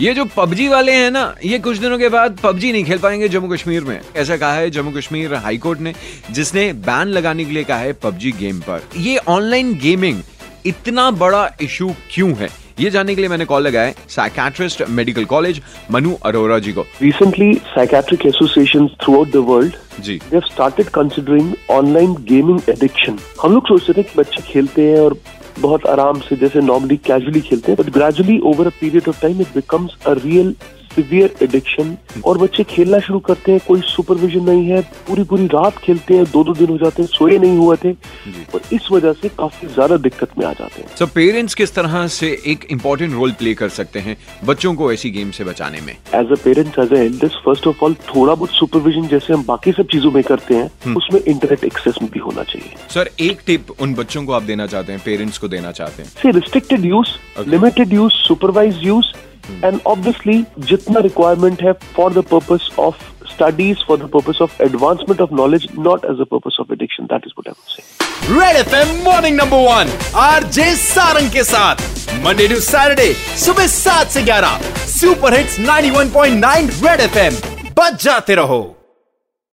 ये जो पबजी वाले हैं ना ये कुछ दिनों के बाद पबजी नहीं खेल पाएँगे जम्मू कश्मीर में। ऐसा कहा है जम्मू कश्मीर हाईकोर्ट ने जिसने बैन लगाने के लिए कहा है पबजी गेम पर। ये ऑनलाइन गेमिंग इतना बड़ा इशू क्यों है? ये जानने के लिए मैंने कॉल लगाया psychiatrist medical college Manu Arora ji को। Recently, psychiatric associations throughout the world ji. they have started considering online gaming addiction. हम लोग सोचते थे कि बच्चे खेलते हैं और बहुत आराम से जैसे नॉर्मली कैजुअली खेलते हैं but gradually over a period of time it becomes a real severe addiction और बच्चे खेलना शुरू करते हैं कोई सुपरविजन नहीं है पूरी पूरी रात खेलते हैं दो दो दिन हो जाते हैं सोए नहीं हुए थे और इस वजह से काफ़ी ज़्यादा दिक्कत में आ जाते हैं। सो पेरेंट्स किस तरह से एक इम्पोर्टेंट रोल प्ले कर सकते हैं बच्चों को ऐसी गेम से बचाने में? As a parents as elders first of all थोड़ा बहुत सुपरविजन जैसे हम बाकी सब चीज़ों में करते हैं उसमें इंटरनेट एक्सेस भी होना चाहिए। सर एक टिप उन बच्चों को आप देना चाहते हैं पेरेंट्स को देना चाहते हैं? से restricted use limited use supervise use and obviously जितना रिक्वायरमेंट है for the purpose of studies for the purpose of advancement of knowledge not as a purpose of addiction that is what I would say red FM morning number one RJ Sarang के साथ। Monday to Saturday सुबह सात से ग्यारह। Super hits 91.9 red FM बच जाते रहो।